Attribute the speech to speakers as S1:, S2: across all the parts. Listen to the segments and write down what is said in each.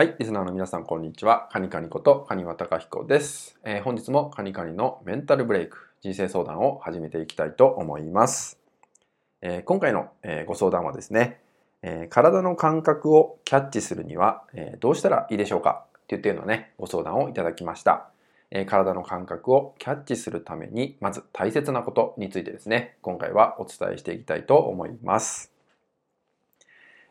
S1: はい、リスナーの皆さん、こんにちは。カニカニことカニワタカヒコです、えー、本日もカニカニのメンタルブレイク、人生相談を始めていきたいと思います。えー、今回の、えー、ご相談はですね、え体の感覚をキャッチするには、えどうしたらいいでしょうか？っていうようなね、ご相談をいただきました。え体の感覚をキャッチするために、まず大切なことについてですね、今回はお伝えしていきたいと思います。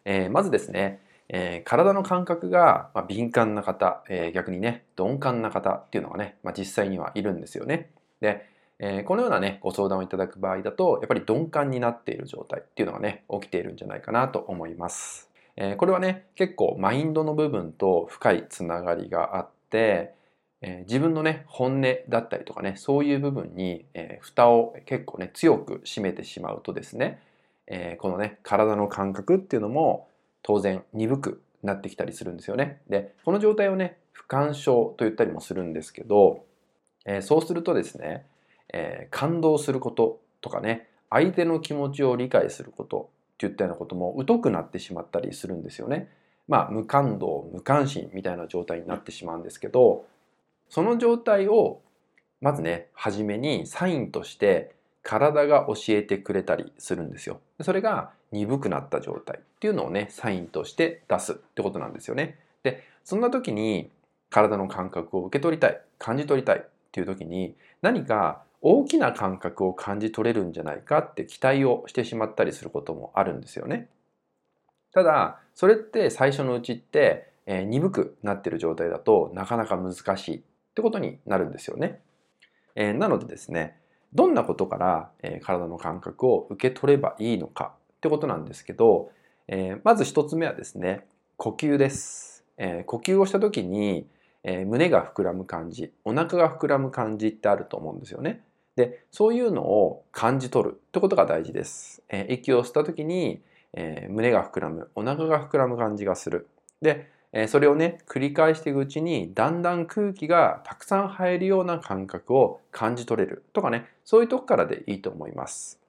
S1: えまずですね、えー、体の感覚が、まあ、敏感な方、えー、逆にね、鈍感な方っていうのがね、まあ、実際にはいるんですよね。で、えー、このようなね、ご相談をいただく場合だと、やっぱり鈍感になっている状態っていうのがね、起きているんじゃないかなと思います。えこれはね、結構マインドの部分と深いつながりがあって、え自分のね、本音だったりとかね、そういう部分に、え蓋を結構ね、強く締めてしまうとですね、えこのね、体の感覚っていうのも、当然鈍くなってきたりするんですよね。でこの状態をね不感症と言ったりもするんですけど、えー、そうするとですね、えー、感動することとかね相手の気持ちを理解することっていったようなことも疎くなってしまったりするんですよね。まあ無感動無関心みたいな状態になってしまうんですけどその状態をまずね初めにサインとして体が教えてくれたりするんですよ。それが鈍くなった状態っていうのをね、サインとして出すってことなんですよね。で、そんな時に体の感覚を受け取りたい、感じ取りたいっていう時に何か大きな感覚を感じ取れるんじゃないかって期待をしてしまったりすることもあるんですよね。ただ、それって最初のうちって、えー、鈍くなってる状態だとなかなか難しいってことになるんですよね。えー、なのでですね、どんなことから、えー、体の感覚を受け取ればいいのかってことなんですけど、えー、まず一つ目はですね呼吸です、えー、呼吸をした時に、え、胸が膨らむ感じお腹が膨らむ感じってあると思うんですよね。でそういうのを感じ取るってことが大事です、え、息を吸った時に、え、胸が膨らむお腹が膨らむ感じがする。でえそれをね繰り返していくうちにだんだん空気がたくさん入るような感覚を感じ取れるとかねそういうとこからでいいと思います。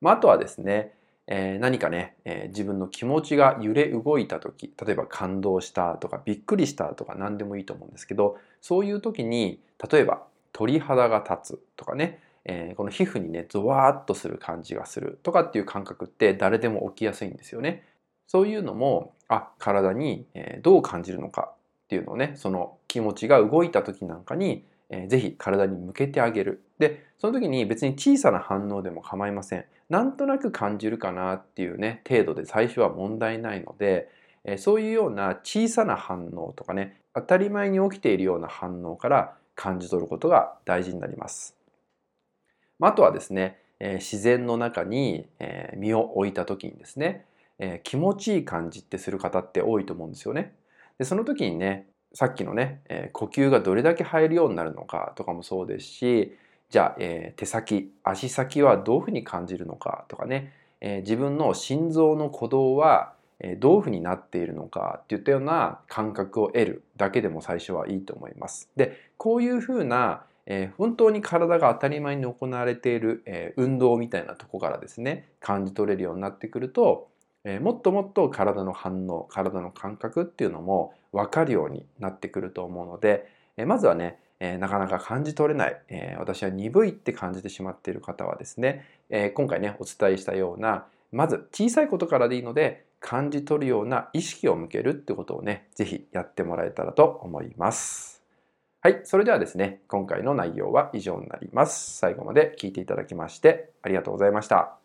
S1: まあ、あとはですね、えー、何かね、えー、自分の気持ちが揺れ動いた時例えば感動したとかびっくりしたとか何でもいいと思うんですけどそういう時に例えば鳥肌が立つとかね、えー、この皮膚にねゾワーッとする感じがするとかっていう感覚って誰でも起きやすいんですよね。そういうのもあ体にどう感じるのかっていうのをねその気持ちが動いた時なんかにえー、ぜひ体に向けてあげる。で、その時に別に小さな反応でも構いません。なんとなく感じるかなっていうね、程度で最初は問題ないので、えー、そういうような小さな反応とかね、当たり前に起きているような反応から感じ取ることが大事になります。あとはですね、えー、自然の中に、えー、身を置いた時にですね、えー、気持ちいい感じってする方って多いと思うんですよね。でその時にねさっきのね、えー、呼吸がどれだけ入るようになるのかとかもそうですしじゃあ、えー、手先足先はどういうふうに感じるのかとかね、えー、自分の心臓の鼓動はどういうふうになっているのかっていったような感覚を得るだけでも最初はいいと思います。でこういうふうな、えー、本当に体が当たり前に行われている、えー、運動みたいなとこからですね感じ取れるようになってくるとえ、もっともっと体の反応体の感覚っていうのも分かるようになってくると思うので、え、まずはね、え、なかなか感じ取れない、え私は鈍いって感じてしまっている方はですね、え今回ねお伝えしたようなまず小さいことからでいいので感じ取るような意識を向けるってことをね是非やってもらえたらと思います。はい、それではですね今回の内容は以上になります。最後まで聞いていただきましてありがとうございました。